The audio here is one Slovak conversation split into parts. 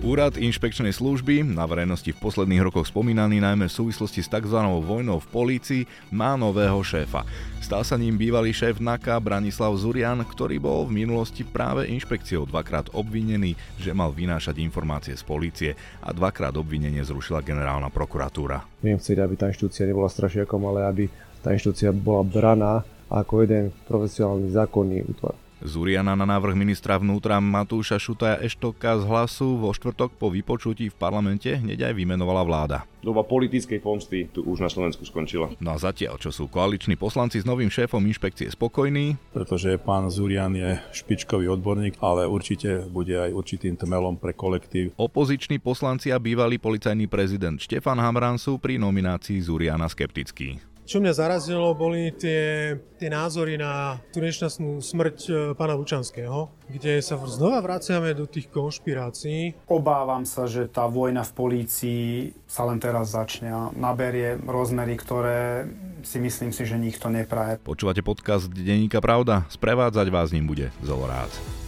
Úrad inšpekčnej služby, na verejnosti v posledných rokoch spomínaný najmä v súvislosti s tzv. vojnou v polícii, má nového šéfa. Stal sa ním bývalý šéf NAKA Branislav Zurian, ktorý bol v minulosti práve inšpekciou dvakrát obvinený, že mal vynášať informácie z polície a dvakrát obvinenie zrušila generálna prokuratúra. Viem chcieť, aby tá inštitúcia nebola strašiakom, ale aby tá inštitúcia bola braná ako jeden profesionálny zákonný útvar. Zuriana na návrh ministra vnútra Matúša Šutaja Eštoka z hlasu vo štvrtok po vypočutí v parlamente hneď aj vymenovala vláda. Doba politickej pomsty tu už na Slovensku skončila. No a zatiaľ, čo sú koaliční poslanci s novým šéfom inšpekcie spokojní, pretože pán Zurian je špičkový odborník, ale určite bude aj určitým tmelom pre kolektív. Opoziční poslanci a bývalý policajný prezident Štefan Hamran sú pri nominácii Zuriana skeptickí. Čo mňa zarazilo, boli tie, tie názory na tú nešťastnú smrť e, pána Lučanského, kde sa znova vraciame do tých konšpirácií. Obávam sa, že tá vojna v polícii sa len teraz začne a naberie rozmery, ktoré si myslím si, že nikto nepraje. Počúvate podcast Deníka Pravda? Sprevádzať vás ním bude Zolorác.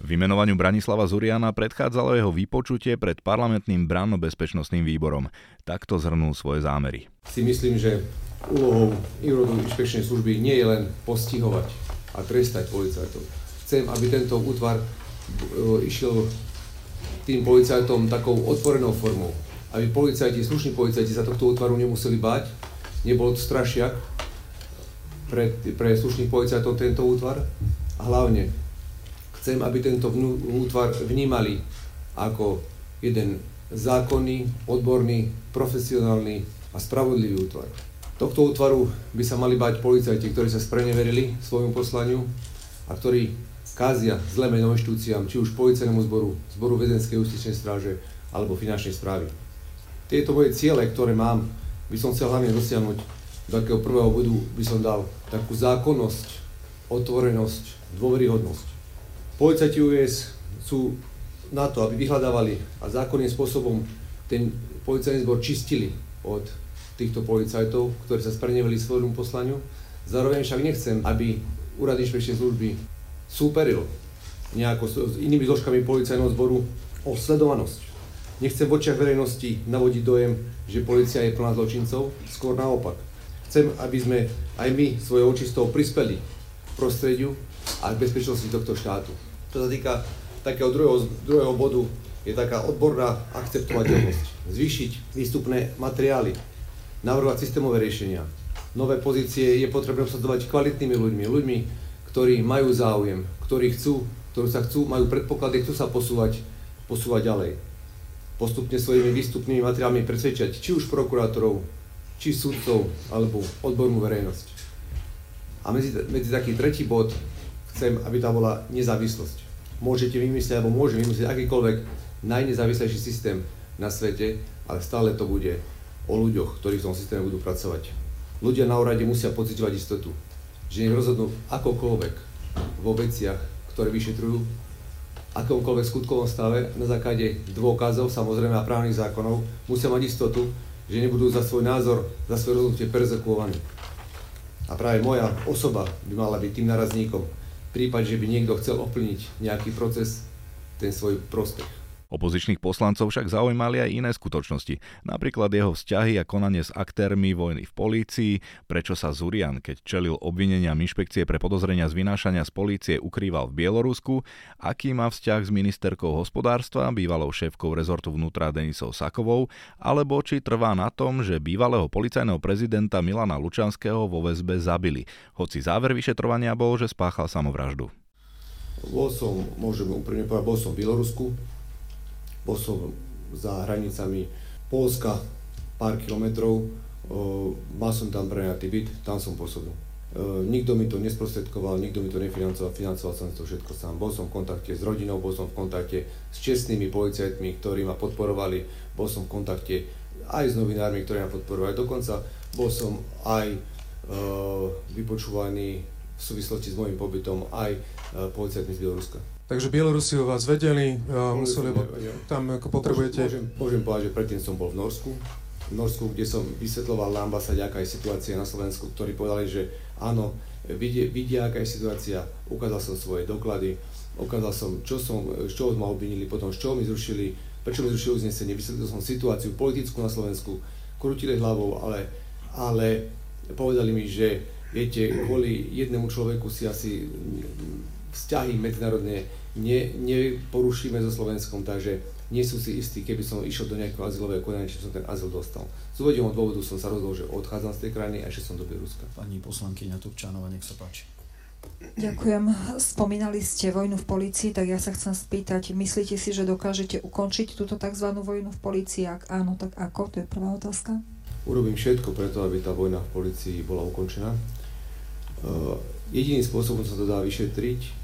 Vymenovaniu Branislava Zuriana predchádzalo jeho vypočutie pred parlamentným branno-bezpečnostným výborom. Takto zhrnul svoje zámery. Si myslím, že úlohou Úradu inšpekčnej služby nie je len postihovať a trestať policajtov. Chcem, aby tento útvar e, išiel tým policajtom takou otvorenou formou. Aby policajti, slušní policajti sa tohto útvaru nemuseli báť, nebol to strašiak pre, pre slušných policajtov tento útvar. A hlavne Chcem, aby tento útvar vnímali ako jeden zákonný, odborný, profesionálny a spravodlivý útvar. Tohto útvaru by sa mali bať policajti, ktorí sa spreneverili svojmu poslaniu a ktorí kázia zlé meno inštitúciám, či už policajnému zboru, zboru vedenskej justičnej stráže alebo finančnej správy. Tieto moje ciele, ktoré mám, by som chcel hlavne dosiahnuť do takého prvého bodu by som dal takú zákonnosť, otvorenosť, dôveryhodnosť. Policajti US sú na to, aby vyhľadávali a zákonným spôsobom ten policajný zbor čistili od týchto policajtov, ktorí sa sprenevili svojmu poslaniu. Zároveň však nechcem, aby úrad inšpekčnej služby súperil nejako s inými zložkami policajného zboru o sledovanosť. Nechcem v očiach verejnosti navodiť dojem, že policia je plná zločincov, skôr naopak. Chcem, aby sme aj my svojou očistou prispeli k prostrediu a k bezpečnosti tohto štátu. Čo sa týka takého druhého, druhého bodu, je taká odborná akceptovateľnosť. Zvýšiť výstupné materiály, navrhovať systémové riešenia. Nové pozície je potrebné obsadzovať kvalitnými ľuďmi, ľuďmi, ktorí majú záujem, ktorí chcú, ktorí sa chcú, majú predpoklady, chcú sa posúvať, posúvať ďalej. Postupne svojimi výstupnými materiálmi presvedčať či už prokurátorov, či sudcov, alebo odbornú verejnosť. A medzi, medzi taký tretí bod chcem, aby tam bola nezávislosť. Môžete vymyslieť, alebo môžem vymyslieť akýkoľvek najnezávislejší systém na svete, ale stále to bude o ľuďoch, ktorí v tom systéme budú pracovať. Ľudia na úrade musia pocitovať istotu, že nech rozhodnú akokoľvek vo veciach, ktoré vyšetrujú, akomkoľvek skutkovom stave, na základe dôkazov, samozrejme a právnych zákonov, musia mať istotu, že nebudú za svoj názor, za svoje rozhodnutie perzekuovaní. A práve moja osoba by mala byť tým narazníkom, prípade, že by niekto chcel ovplyvniť nejaký proces, ten svoj prospech. Opozičných poslancov však zaujímali aj iné skutočnosti, napríklad jeho vzťahy a konanie s aktérmi vojny v polícii, prečo sa Zurian, keď čelil obvineniam inšpekcie pre podozrenia z vynášania z polície, ukrýval v Bielorusku, aký má vzťah s ministerkou hospodárstva, bývalou šéfkou rezortu vnútra Denisou Sakovou, alebo či trvá na tom, že bývalého policajného prezidenta Milana Lučanského vo väzbe zabili, hoci záver vyšetrovania bol, že spáchal samovraždu. Bol som, môžem úprimne povedať, bol som v Bielorusku, bol som za hranicami Polska pár kilometrov, mal som tam prenajatý byt, tam som pôsobil. Nikto mi to nesprostredkoval, nikto mi to nefinancoval, financoval som to všetko sám. Bol som v kontakte s rodinou, bol som v kontakte s čestnými policajtmi, ktorí ma podporovali, bol som v kontakte aj s novinármi, ktorí ma podporovali. Dokonca bol som aj uh, vypočúvaný v súvislosti s môjim pobytom aj policajtmi z Bieloruska. Takže Bielorusi o vás vedeli, museli, lebo tam ako potrebujete... Môžem, môžem povedať, že predtým som bol v Norsku, v Norsku, kde som vysvetloval na ambasáde, aká je situácia na Slovensku, ktorí povedali, že áno, vidia, vidia aká je situácia, ukázal som svoje doklady, Okázal som, čo som, z čoho ma obvinili, potom z čoho mi zrušili, prečo mi zrušili uznesenie, vysvetlil som situáciu politickú na Slovensku, krutili hlavou, ale, ale povedali mi, že viete, kvôli jednému človeku si asi vzťahy medzinárodne ne, neporušíme so Slovenskom, takže nie sú si istí, keby som išiel do nejakého azylového konania, či som ten azyl dostal. Z uvedeného dôvodu som sa rozhodol, že odchádzam z tej krajiny a ešte som do Ruska. Pani poslankyňa Turčánova, nech sa páči. Ďakujem. Spomínali ste vojnu v policii, tak ja sa chcem spýtať, myslíte si, že dokážete ukončiť túto tzv. vojnu v policii? Ak áno, tak ako? To je prvá otázka. Urobím všetko preto, aby tá vojna v policii bola ukončená. Uh, jediný spôsob, sa to dá vyšetriť,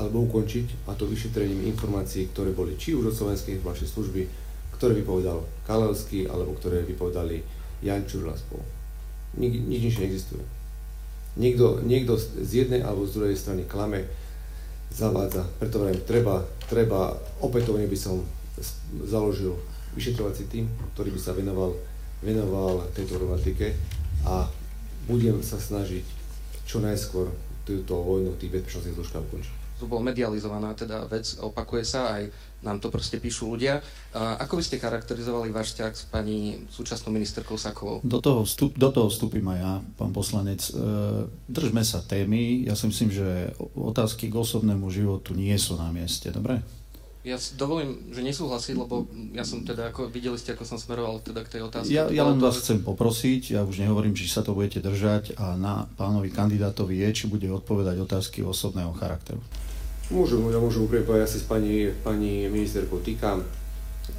alebo ukončiť, a to vyšetrením informácií, ktoré boli či už od slovenskej vašej služby, ktoré vypovedal Kalevský, alebo ktoré vypovedali Jan Čurla spolu. Nik, nič nič neexistuje. Niekto, niekto z jednej alebo z druhej strany klame, zavádza. Preto vrajím, treba, treba, opätovne by som založil vyšetrovací tým, ktorý by sa venoval, venoval tejto problematike a budem sa snažiť čo najskôr túto vojnu v tých bezpečnostných zložkách ukončiť to bola medializovaná teda vec, opakuje sa, aj nám to proste píšu ľudia. A ako by ste charakterizovali váš vzťah s pani súčasnou ministerkou Sakovou? Do toho, vstup, do toho vstúpim aj ja, pán poslanec. E, držme sa témy. Ja si myslím, že otázky k osobnému životu nie sú na mieste, dobre? Ja si dovolím, že nesúhlasiť, lebo ja som teda, ako videli ste, ako som smeroval teda k tej otázke. Ja, ja len vás chcem poprosiť, ja už nehovorím, či sa to budete držať a na pánovi kandidátovi je, či bude odpovedať otázky osobného charakteru. Môžem, ja môžem úprimne povedať, ja si s pani, pani ministerkou týkam,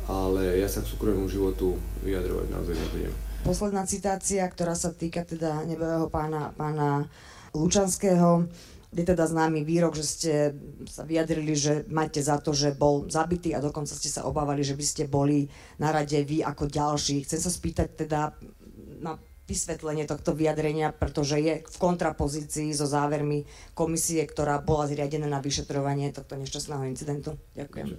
ale ja sa k súkromnému životu vyjadrovať naozaj nebudem. Posledná citácia, ktorá sa týka teda nebového pána, pána Lučanského, je teda známy výrok, že ste sa vyjadrili, že máte za to, že bol zabitý a dokonca ste sa obávali, že by ste boli na rade vy ako ďalší. Chcem sa spýtať teda na vysvetlenie tohto vyjadrenia, pretože je v kontrapozícii so závermi komisie, ktorá bola zriadená na vyšetrovanie tohto nešťastného incidentu. Ďakujem. Uh,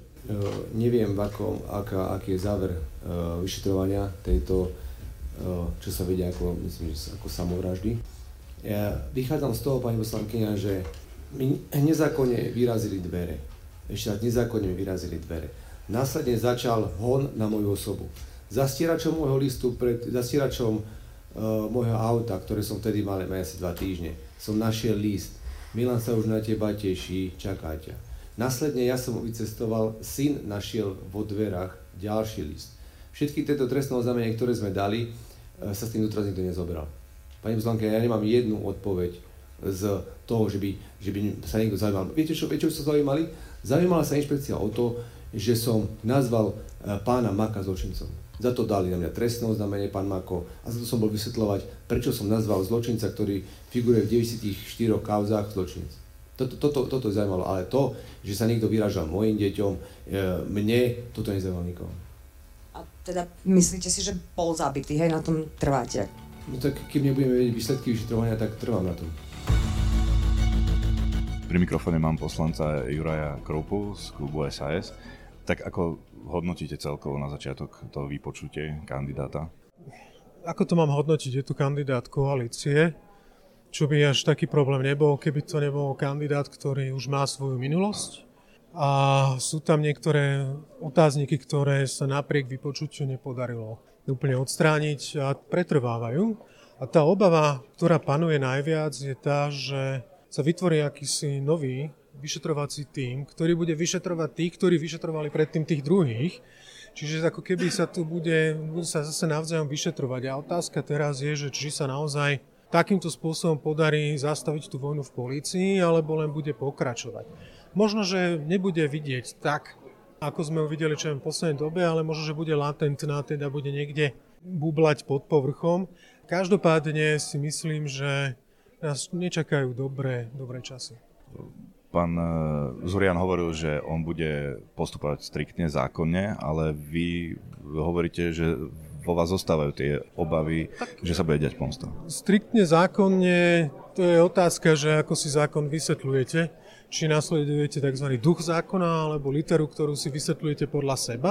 neviem, akom, aká, aký je záver uh, vyšetrovania tejto, uh, čo sa vedia ako, myslím, že ako samovraždy. Ja vychádzam z toho, pani poslankyňa, že my nezákonne vyrazili dvere. Ešte raz, nezákonne vyrazili dvere. Následne začal hon na moju osobu. Zastieračom môjho listu, pred zastieračom uh, môjho auta, ktoré som vtedy mal asi dva týždne, som našiel list. Milan sa už na teba teší, čaká ťa. Následne ja som vycestoval, syn našiel vo dverách ďalší list. Všetky tieto trestné oznámenia, ktoré sme dali, uh, sa s tým doteraz nikto nezobral. Pani poslanka, ja nemám jednu odpoveď z toho, že by, že by sa niekto zaujímal. Viete čo, viete, čo sa zaujímali? Zaujímala sa inšpekcia o to, že som nazval uh, pána Maka zločincom. Za to dali na mňa trestné oznámenie, pán Mako, a za to som bol vysvetľovať, prečo som nazval zločinca, ktorý figuruje v 94 kauzách zločinec. Toto, toto, toto zaujímalo, ale to, že sa niekto vyražal mojim deťom, e, mne, toto nezaujímalo nikoho. A teda myslíte si, že bol zabitý, hej, na tom trváte? No tak keď nebudeme vedieť výsledky vyšetrovania, tak trvám na tom. Pri mikrofóne mám poslanca Juraja Kroupu z klubu SAS. Tak ako hodnotíte celkovo na začiatok to vypočutie kandidáta? Ako to mám hodnotiť? Je tu kandidát koalície, čo by až taký problém nebol, keby to nebol kandidát, ktorý už má svoju minulosť. A sú tam niektoré otázniky, ktoré sa napriek vypočutiu nepodarilo úplne odstrániť a pretrvávajú. A tá obava, ktorá panuje najviac, je tá, že sa vytvorí akýsi nový vyšetrovací tím, ktorý bude vyšetrovať tých, ktorí vyšetrovali predtým tých druhých. Čiže ako keby sa tu bude, bude sa zase navzájom vyšetrovať. A otázka teraz je, že či sa naozaj takýmto spôsobom podarí zastaviť tú vojnu v polícii, alebo len bude pokračovať. Možno, že nebude vidieť tak, ako sme ho videli čo v poslednej dobe, ale možno, že bude latentná, teda bude niekde bublať pod povrchom. Každopádne si myslím, že nás nečakajú dobré, dobré časy. Pán e, Zurian hovoril, že on bude postupovať striktne zákonne, ale vy hovoríte, že vo vás zostávajú tie obavy, tak, že sa bude diať pomsta. Striktne zákonne, to je otázka, že ako si zákon vysvetľujete. Či nasledujete tzv. duch zákona, alebo literu, ktorú si vysvetľujete podľa seba.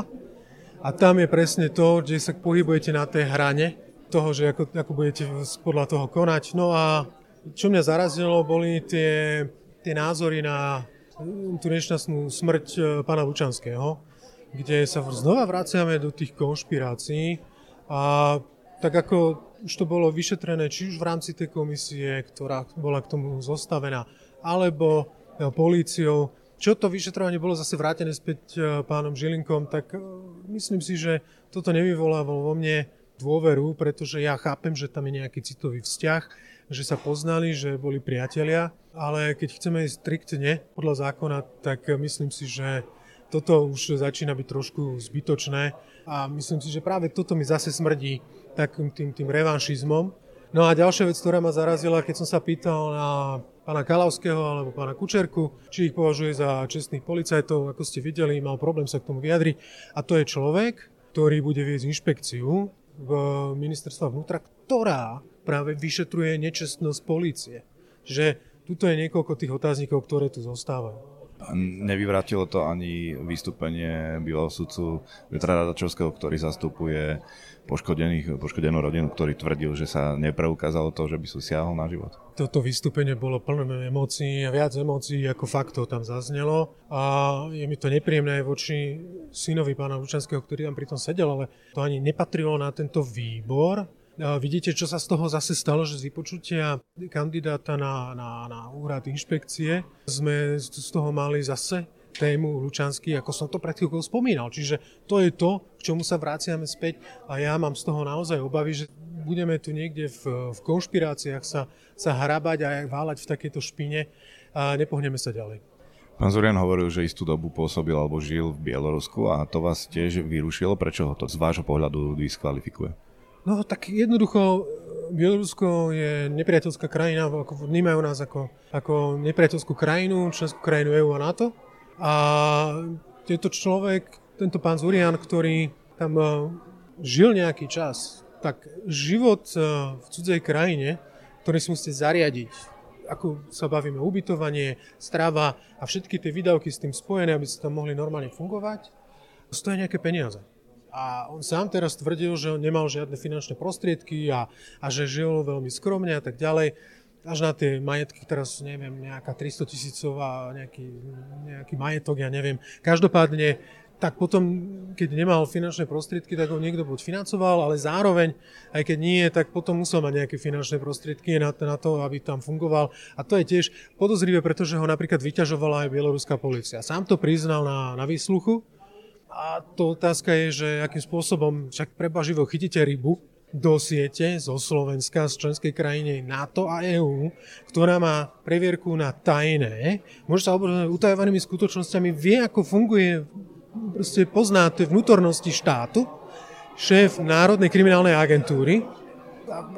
A tam je presne to, že sa pohybujete na tej hrane toho, že ako, ako budete podľa toho konať. No a čo mňa zarazilo, boli tie tie názory na tú nešťastnú smrť e, pána Lučanského, kde sa znova vraciame do tých konšpirácií a tak ako už to bolo vyšetrené, či už v rámci tej komisie, ktorá bola k tomu zostavená, alebo políciou, čo to vyšetrovanie bolo zase vrátené späť pánom Žilinkom, tak myslím si, že toto nevyvolávalo vo mne dôveru, pretože ja chápem, že tam je nejaký citový vzťah, že sa poznali, že boli priatelia, ale keď chceme ísť striktne podľa zákona, tak myslím si, že toto už začína byť trošku zbytočné a myslím si, že práve toto mi zase smrdí takým tým, tým revanšizmom. No a ďalšia vec, ktorá ma zarazila, keď som sa pýtal na pána Kalavského alebo pána Kučerku, či ich považuje za čestných policajtov, ako ste videli, mal problém sa k tomu vyjadriť. A to je človek, ktorý bude viesť inšpekciu v ministerstva vnútra, ktorá práve vyšetruje nečestnosť polície. Že tuto je niekoľko tých otáznikov, ktoré tu zostávajú. Nevyvrátilo to ani vystúpenie bývalého sudcu Petra Radačovského, ktorý zastupuje poškodených, poškodenú rodinu, ktorý tvrdil, že sa nepreukázalo to, že by sú siahol na život. Toto vystúpenie bolo plné emócií a viac emócií ako faktov tam zaznelo a je mi to nepríjemné aj voči synovi pána Lučanského, ktorý tam pritom sedel, ale to ani nepatrilo na tento výbor, Vidíte, čo sa z toho zase stalo, že z vypočutia kandidáta na, na, na úrad inšpekcie sme z toho mali zase tému Lučanský, ako som to pred chvíľkou spomínal. Čiže to je to, k čomu sa vraciame späť a ja mám z toho naozaj obavy, že budeme tu niekde v, v konšpiráciách sa, sa hrabať a váľať v takejto špine a nepohneme sa ďalej. Pán Zorian hovoril, že istú dobu pôsobil alebo žil v Bielorusku a to vás tiež vyrušilo. Prečo ho to z vášho pohľadu diskvalifikuje? No tak jednoducho Bielorusko je nepriateľská krajina, ako vnímajú nás ako, ako nepriateľskú krajinu, členskú krajinu EU a NATO. A je to človek, tento pán Zurian, ktorý tam e, žil nejaký čas, tak život e, v cudzej krajine, ktorý si musíte zariadiť, ako sa bavíme, ubytovanie, strava a všetky tie výdavky s tým spojené, aby ste tam mohli normálne fungovať, stojí nejaké peniaze. A on sám teraz tvrdil, že on nemal žiadne finančné prostriedky a, a že žil veľmi skromne a tak ďalej. Až na tie majetky, teraz neviem, nejaká 300 tisícová, nejaký, nejaký majetok, ja neviem. Každopádne, tak potom, keď nemal finančné prostriedky, tak ho niekto buď financoval, ale zároveň, aj keď nie, tak potom musel mať nejaké finančné prostriedky na, na to, aby tam fungoval. A to je tiež podozrivé, pretože ho napríklad vyťažovala aj bieloruská policia. Sám to priznal na, na výsluchu, a to otázka je, že akým spôsobom, však preba živo chytíte rybu do siete zo Slovenska, z členskej krajiny NATO a EÚ, ktorá má previerku na tajné, môže sa oboznámiť utajovanými skutočnosťami, vie, ako funguje, proste pozná tie vnútornosti štátu, šéf Národnej kriminálnej agentúry,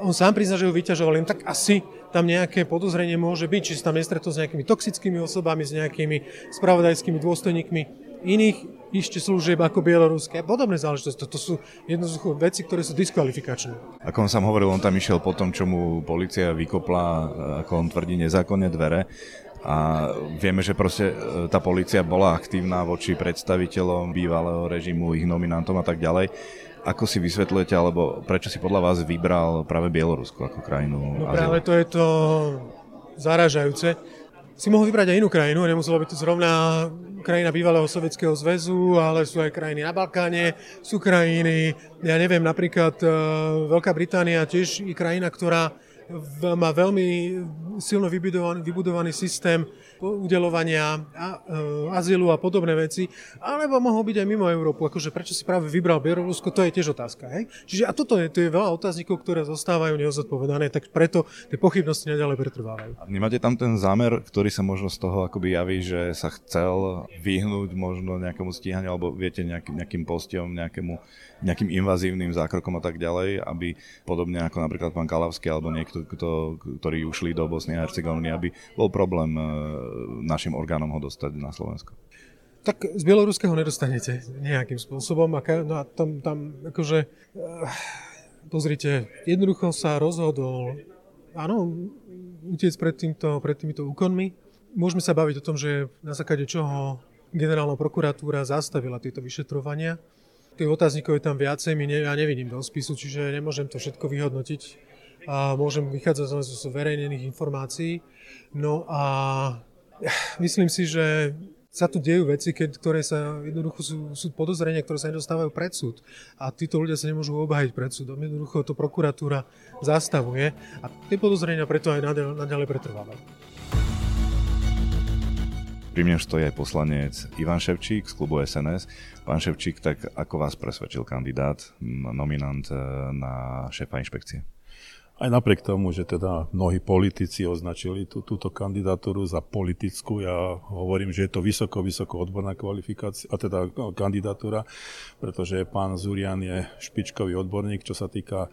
on sám prizná, že ho vyťažovali, tak asi tam nejaké podozrenie môže byť, či sa tam nestretol s nejakými toxickými osobami, s nejakými spravodajskými dôstojníkmi iných ešte služieb ako bieloruské a podobné záležitosti. Toto sú jednoducho veci, ktoré sú diskvalifikačné. Ako on sám hovoril, on tam išiel po tom, čo mu policia vykopla, ako on tvrdí, nezákonne dvere. A vieme, že proste e, tá policia bola aktívna voči predstaviteľom bývalého režimu, ich nominantom a tak ďalej. Ako si vysvetľujete, alebo prečo si podľa vás vybral práve Bielorusko ako krajinu? No práve to je to zaražajúce si mohol vybrať aj inú krajinu, nemuselo byť to zrovna krajina bývalého Sovietskeho zväzu, ale sú aj krajiny na Balkáne, sú krajiny, ja neviem, napríklad e, Veľká Británia tiež je krajina, ktorá má veľmi silno vybudovaný, vybudovaný systém udelovania a, e, azylu a podobné veci, alebo mohol byť aj mimo Európu, akože prečo si práve vybral Bielorusko, to je tiež otázka. Hej? Čiže a toto je, to je veľa otáznikov, ktoré zostávajú neozodpovedané, tak preto tie pochybnosti naďalej pretrvávajú. A vnímate tam ten zámer, ktorý sa možno z toho akoby javí, že sa chcel vyhnúť možno nejakému stíhaniu, alebo viete, nejakým, nejakým postiom, nejakému, nejakým invazívnym zákrokom a tak ďalej, aby podobne ako napríklad pán Kalavský alebo niekto, kto, ktorí ušli do Bosny a Hercegoviny, aby bol problém e, našim orgánom ho dostať na Slovensko? Tak z Bieloruského nedostanete nejakým spôsobom. No a tam, tam akože, uh, pozrite, jednoducho sa rozhodol, áno, utiec pred, týmto, pred týmito úkonmi. Môžeme sa baviť o tom, že na základe čoho generálna prokuratúra zastavila tieto vyšetrovania. Tých otáznikov je tam viacej, my ne, ja nevidím do spisu, čiže nemôžem to všetko vyhodnotiť a môžem vychádzať zo zverejnených informácií. No a Myslím si, že sa tu dejú veci, keď, ktoré sa jednoducho sú, sú podozrenia, ktoré sa nedostávajú pred súd. A títo ľudia sa nemôžu obhajiť pred súdom. Jednoducho to prokuratúra zastavuje a tie podozrenia preto aj naďalej pretrvávajú. Pri mne stojí aj poslanec Ivan Ševčík z klubu SNS. Pán Ševčík, tak ako vás presvedčil kandidát, nominant eh, na šéfa inšpekcie? Aj napriek tomu, že teda mnohí politici označili tú, túto kandidatúru za politickú, ja hovorím, že je to vysoko, vysoko odborná kvalifikácia, a teda no, kandidatúra, pretože pán Zurian je špičkový odborník, čo sa týka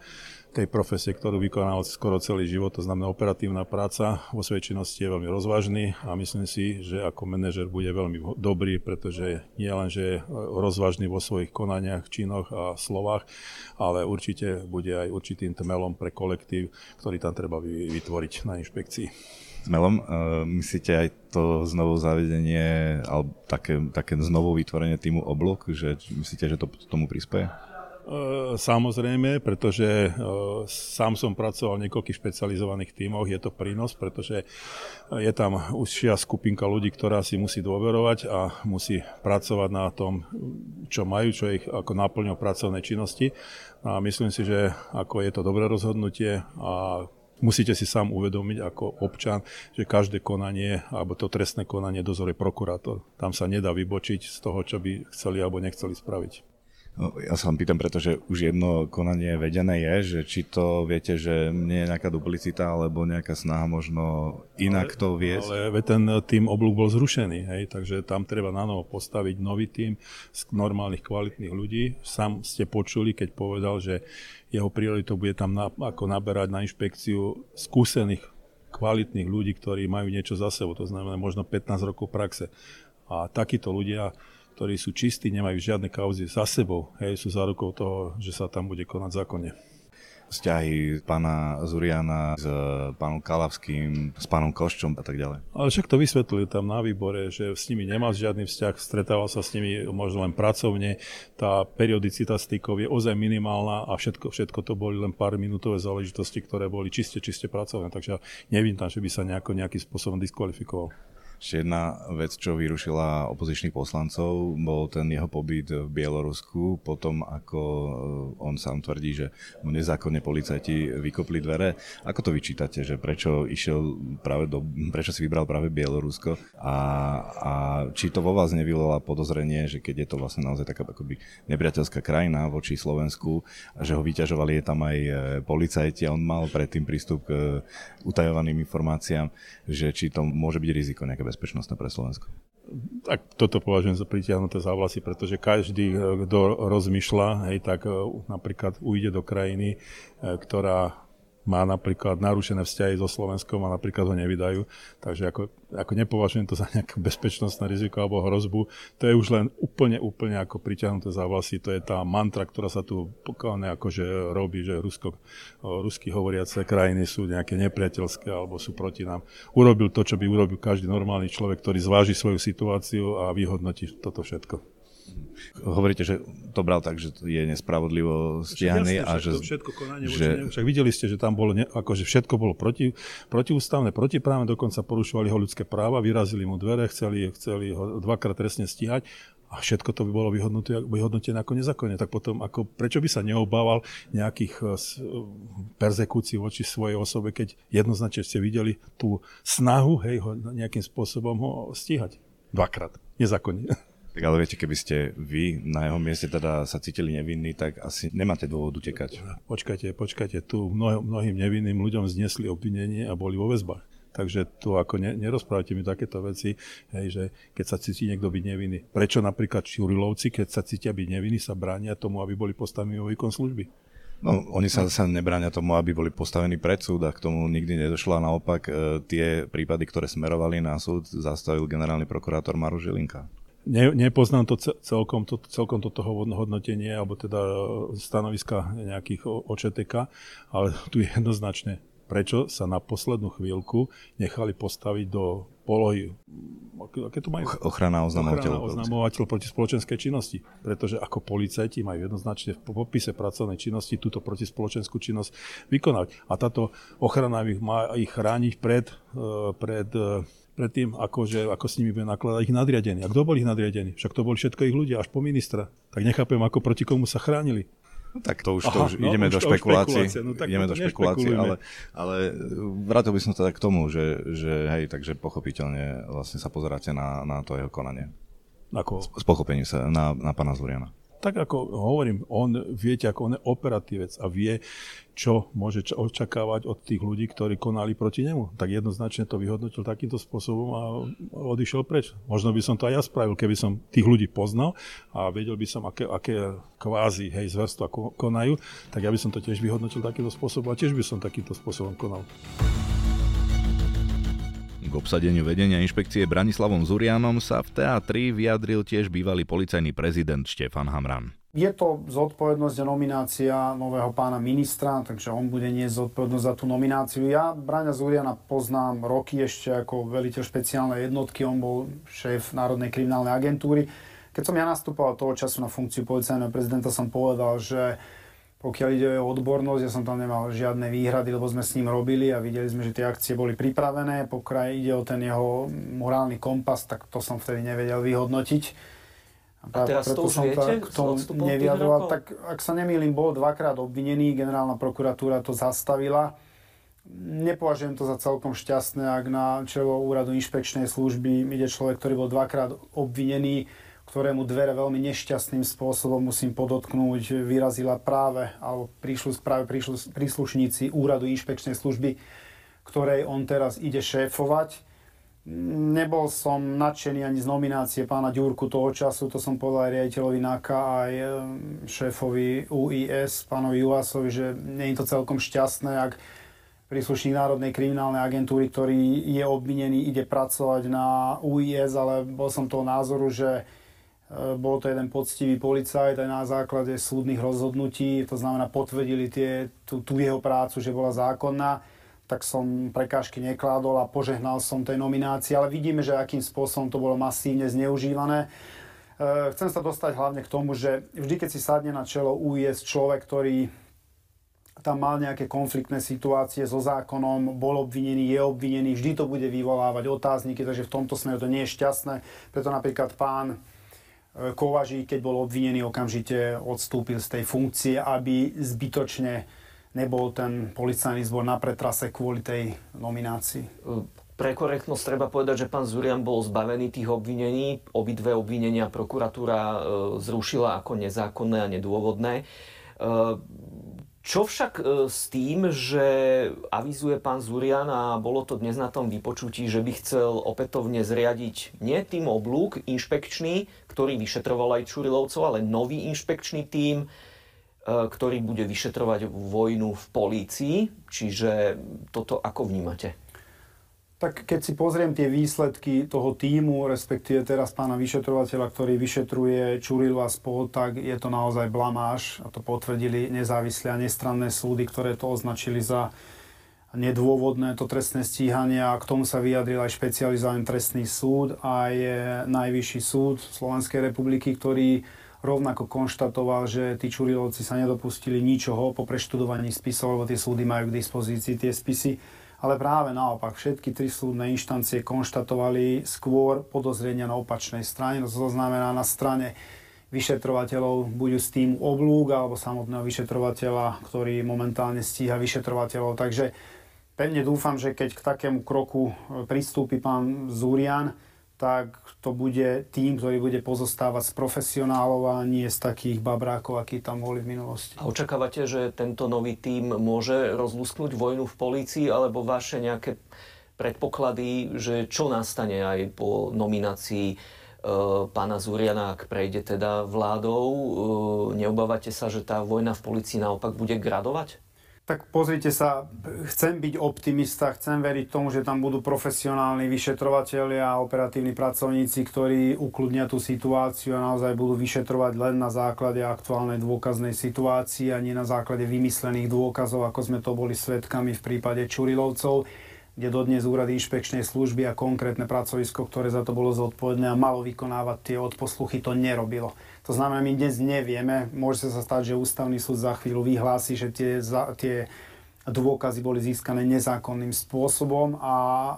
tej profesie, ktorú vykonal skoro celý život, to znamená operatívna práca. Vo svojej činnosti je veľmi rozvážny a myslím si, že ako manažer bude veľmi dobrý, pretože nie len, že je rozvážny vo svojich konaniach, činoch a slovách, ale určite bude aj určitým tmelom pre kolektív, ktorý tam treba vytvoriť na inšpekcii. Tmelom, uh, myslíte aj to znovu zavedenie, alebo také, také znovu vytvorenie týmu oblok, že myslíte, že to tomu prispieje? E, samozrejme, pretože e, sám som pracoval v niekoľkých špecializovaných tímoch, je to prínos, pretože je tam užšia skupinka ľudí, ktorá si musí dôverovať a musí pracovať na tom, čo majú, čo ich ako náplňou pracovnej činnosti. A myslím si, že ako je to dobré rozhodnutie a musíte si sám uvedomiť ako občan, že každé konanie alebo to trestné konanie dozoruje prokurátor. Tam sa nedá vybočiť z toho, čo by chceli alebo nechceli spraviť. No, ja sa vám pýtam, pretože už jedno konanie vedené je, že či to viete, že nie je nejaká duplicita alebo nejaká snaha možno inak ale, to viesť. Ale ten tým oblúk bol zrušený, hej, takže tam treba na novo postaviť nový tým z normálnych kvalitných ľudí. Sam ste počuli, keď povedal, že jeho prioritou bude tam na, ako naberať na inšpekciu skúsených kvalitných ľudí, ktorí majú niečo za sebou, to znamená možno 15 rokov praxe. A takíto ľudia ktorí sú čistí, nemajú žiadne kauzy za sebou, hej, sú zárukou toho, že sa tam bude konať zákonne vzťahy pána Zuriana s pánom Kalavským, s pánom Koščom a tak ďalej. Ale však to vysvetlili tam na výbore, že s nimi nemá žiadny vzťah, stretával sa s nimi možno len pracovne, tá periodicita stykov je ozaj minimálna a všetko, všetko to boli len pár minútové záležitosti, ktoré boli čiste, čiste pracovné, takže nevím tam, že by sa nejako nejakým spôsobom diskvalifikoval. Ešte jedna vec, čo vyrušila opozičných poslancov, bol ten jeho pobyt v Bielorusku, potom ako eh, on sám tvrdí, že mu nezákonne policajti vykopli dvere. Ako to vyčítate, že prečo išiel práve do, prečo si vybral práve Bielorusko a, a či to vo vás nevyvolá podozrenie, že keď je to vlastne naozaj taká akoby nepriateľská krajina voči Slovensku, že ho vyťažovali je tam aj eh, policajti a on mal predtým prístup k eh, utajovaným informáciám, že či to môže byť riziko nejaké bezpečnostné pre Slovensko? Tak toto považujem za pritiahnuté za vlasy, pretože každý, eh, kto rozmýšľa, hej, tak eh, napríklad ujde do krajiny, eh, ktorá má napríklad narušené vzťahy so Slovenskom a napríklad ho nevydajú. Takže ako, ako nepovažujem to za nejaké bezpečnostné riziko alebo hrozbu. To je už len úplne, úplne ako priťahnuté za vlasy. To je tá mantra, ktorá sa tu pokiaľne akože robí, že Rusko, rusky hovoriace krajiny sú nejaké nepriateľské alebo sú proti nám. Urobil to, čo by urobil každý normálny človek, ktorý zváži svoju situáciu a vyhodnotí toto všetko. Hovoríte, že to bral tak, že je nespravodlivo stiahný a že... Všetko konanie že... Však videli ste, že tam bolo, ne, akože všetko bolo proti, protiústavné, protiprávne, dokonca porušovali ho ľudské práva, vyrazili mu dvere, chceli, chceli ho dvakrát trestne stíhať a všetko to by bolo vyhodnotené, vyhodnotené ako nezákonne. Tak potom, ako, prečo by sa neobával nejakých eh, persekúcií voči svojej osobe, keď jednoznačne ste videli tú snahu, hej, ho nejakým spôsobom ho stíhať. Dvakrát. Nezákonne. Tak ale viete, keby ste vy na jeho mieste teda sa cítili nevinní, tak asi nemáte dôvod utekať. Počkajte, počkajte, tu mnoho, mnohým nevinným ľuďom znesli obvinenie a boli vo väzbách. Takže tu ako ne, nerozprávate mi takéto veci, hej, že keď sa cíti niekto byť nevinný. Prečo napríklad Čurilovci, keď sa cítia byť nevinní, sa bránia tomu, aby boli postavení vo výkon služby? No, oni sa zase nebránia tomu, aby boli postavení pred súd a k tomu nikdy nedošlo. A naopak e, tie prípady, ktoré smerovali na súd, zastavil generálny prokurátor Maru Žilinka. Ne, nepoznám to celkom, to, celkom toto hodnotenie, alebo teda stanoviska nejakých očeteka, ale tu je jednoznačne, prečo sa na poslednú chvíľku nechali postaviť do polohy, aké tu majú? Ochrana oznamovateľov. Ochrana oznamovateľov proti spoločenskej činnosti. Pretože ako policajti majú jednoznačne v popise pracovnej činnosti túto protispoločenskú činnosť vykonať. A táto ochrana ich má ich chrániť pred, eh, pred eh, predtým, ako, že, ako s nimi bude nakladať ich nadriadení. A kto bol ich nadriadení? Však to boli všetko ich ľudia, až po ministra. Tak nechápem, ako proti komu sa chránili. No tak to už, Aha, to už no, ideme už do špekulácií, no, ideme do špekulácií, ale, ale vrátil by som teda k tomu, že, že hej, takže pochopiteľne vlastne sa pozeráte na, na to jeho konanie. Ako? S pochopením sa na, na pána Zuriana tak ako hovorím, on viete, ako on je operatívec a vie, čo môže očakávať od tých ľudí, ktorí konali proti nemu. Tak jednoznačne to vyhodnotil takýmto spôsobom a odišiel preč. Možno by som to aj ja spravil, keby som tých ľudí poznal a vedel by som, aké, aké kvázi hej, zverstva konajú, tak ja by som to tiež vyhodnotil takýmto spôsobom a tiež by som takýmto spôsobom konal. K obsadeniu vedenia inšpekcie Branislavom Zurianom sa v TA3 vyjadril tiež bývalý policajný prezident Štefan Hamran. Je to zodpovednosť a nominácia nového pána ministra, takže on bude niesť zodpovednosť za tú nomináciu. Ja Braňa Zuriana poznám roky ešte ako veliteľ špeciálnej jednotky, on bol šéf Národnej kriminálnej agentúry. Keď som ja nastupoval toho času na funkciu policajného prezidenta, som povedal, že pokiaľ ide o odbornosť, ja som tam nemal žiadne výhrady, lebo sme s ním robili a videli sme, že tie akcie boli pripravené. Pokiaľ ide o ten jeho morálny kompas, tak to som vtedy nevedel vyhodnotiť. A, a teraz preto to už som viete? Tak, to nevyjadroval. Tak ak sa nemýlim, bol dvakrát obvinený, generálna prokuratúra to zastavila. Nepovažujem to za celkom šťastné, ak na čelo úradu inšpekčnej služby ide človek, ktorý bol dvakrát obvinený ktorému dvere veľmi nešťastným spôsobom, musím podotknúť, vyrazila práve, alebo prišli práve príslušníci úradu inšpekčnej služby, ktorej on teraz ide šéfovať. Nebol som nadšený ani z nominácie pána Ďurku toho času, to som povedal aj riaditeľovi NAKA, aj e, šéfovi UIS, pánovi Juasovi, že nie je to celkom šťastné, ak príslušník Národnej kriminálnej agentúry, ktorý je obvinený, ide pracovať na UIS, ale bol som toho názoru, že bol to jeden poctivý policajt aj na základe súdnych rozhodnutí, to znamená potvrdili tie, tú, tú jeho prácu, že bola zákonná, tak som prekážky nekládol a požehnal som tej nominácii, ale vidíme, že akým spôsobom to bolo masívne zneužívané. Eh, chcem sa dostať hlavne k tomu, že vždy, keď si sadne na čelo UIS človek, ktorý tam mal nejaké konfliktné situácie so zákonom, bol obvinený, je obvinený, vždy to bude vyvolávať otázniky, takže v tomto smere to nie je šťastné. Preto napríklad pán Kovaží, keď bol obvinený, okamžite odstúpil z tej funkcie, aby zbytočne nebol ten policajný zbor na pretrase kvôli tej nominácii. Pre korektnosť treba povedať, že pán Zurian bol zbavený tých obvinení. Obidve obvinenia prokuratúra e, zrušila ako nezákonné a nedôvodné. Čo však e, s tým, že avizuje pán Zurian a bolo to dnes na tom vypočutí, že by chcel opätovne zriadiť nie tým oblúk inšpekčný, ktorý vyšetroval aj Čurilovcov, ale nový inšpekčný tím, e, ktorý bude vyšetrovať vojnu v polícii. Čiže toto ako vnímate? Tak keď si pozriem tie výsledky toho týmu, respektíve teraz pána vyšetrovateľa, ktorý vyšetruje Čurilu a spol, tak je to naozaj blamáž. A to potvrdili nezávislé a nestranné súdy, ktoré to označili za nedôvodné to trestné stíhanie. A k tomu sa vyjadril aj špecializovaný trestný súd, aj najvyšší súd Slovenskej republiky, ktorý rovnako konštatoval, že tí Čurilovci sa nedopustili ničoho po preštudovaní spisov, lebo tie súdy majú k dispozícii tie spisy ale práve naopak všetky tri súdne inštancie konštatovali skôr podozrenia na opačnej strane, to znamená na strane vyšetrovateľov, buď z týmu oblúk alebo samotného vyšetrovateľa, ktorý momentálne stíha vyšetrovateľov. Takže pevne dúfam, že keď k takému kroku pristúpi pán Zúrian, tak to bude tým, ktorý bude pozostávať z profesionálov a nie z takých babrákov, akí tam boli v minulosti. A očakávate, že tento nový tým môže rozlusknúť vojnu v polícii, alebo vaše nejaké predpoklady, že čo nastane aj po nominácii e, pána Zuriana, ak prejde teda vládou. E, neobávate sa, že tá vojna v policii naopak bude gradovať? Tak pozrite sa, chcem byť optimista, chcem veriť tomu, že tam budú profesionálni vyšetrovateľia a operatívni pracovníci, ktorí ukludnia tú situáciu a naozaj budú vyšetrovať len na základe aktuálnej dôkaznej situácii a nie na základe vymyslených dôkazov, ako sme to boli svetkami v prípade Čurilovcov kde dodnes úrady inšpekčnej služby a konkrétne pracovisko, ktoré za to bolo zodpovedné a malo vykonávať tie odposluchy, to nerobilo. To znamená, my dnes nevieme, môže sa stať, že ústavný súd za chvíľu vyhlási, že tie, za, tie dôkazy boli získané nezákonným spôsobom a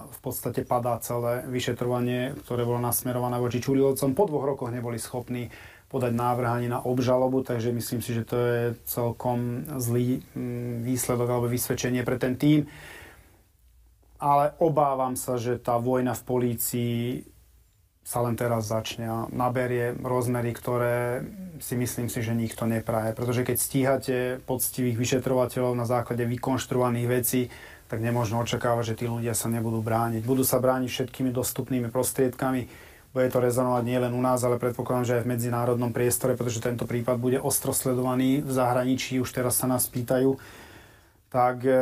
v podstate padá celé vyšetrovanie, ktoré bolo nasmerované voči Čurilovcom. Po dvoch rokoch neboli schopní podať návrh ani na obžalobu, takže myslím si, že to je celkom zlý mm, výsledok alebo vysvedčenie pre ten tým. Ale obávam sa, že tá vojna v polícii sa len teraz začne a naberie rozmery, ktoré si myslím si, že nikto nepraje. Pretože keď stíhate poctivých vyšetrovateľov na základe vykonštruovaných vecí, tak nemôžno očakávať, že tí ľudia sa nebudú brániť. Budú sa brániť všetkými dostupnými prostriedkami. Bude to rezonovať nielen u nás, ale predpokladám, že aj v medzinárodnom priestore, pretože tento prípad bude ostro sledovaný v zahraničí. Už teraz sa nás pýtajú, tak e,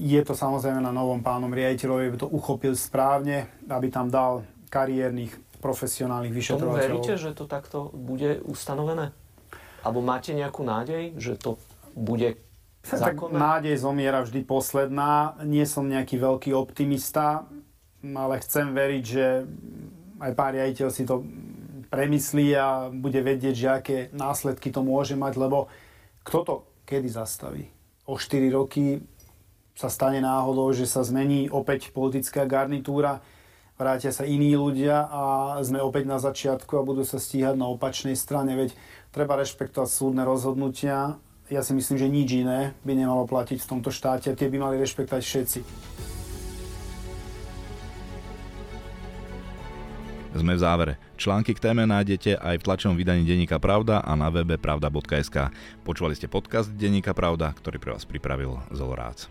je to samozrejme na novom pánom riaditeľovi, aby to uchopil správne, aby tam dal kariérnych profesionálnych vyšetrovateľov. Tomu veríte, že to takto bude ustanovené? Alebo máte nejakú nádej, že to bude zákonné? Tak nádej zomiera vždy posledná. Nie som nejaký veľký optimista, ale chcem veriť, že aj pán riaditeľ si to premyslí a bude vedieť, že aké následky to môže mať, lebo kto to kedy zastaví? O 4 roky sa stane náhodou, že sa zmení opäť politická garnitúra vrátia sa iní ľudia a sme opäť na začiatku a budú sa stíhať na opačnej strane. Veď treba rešpektovať súdne rozhodnutia. Ja si myslím, že nič iné by nemalo platiť v tomto štáte tie by mali rešpektovať všetci. Sme v závere. Články k téme nájdete aj v tlačovom vydaní Denníka Pravda a na webe pravda.sk. Počúvali ste podcast Denníka Pravda, ktorý pre vás pripravil Zolorác.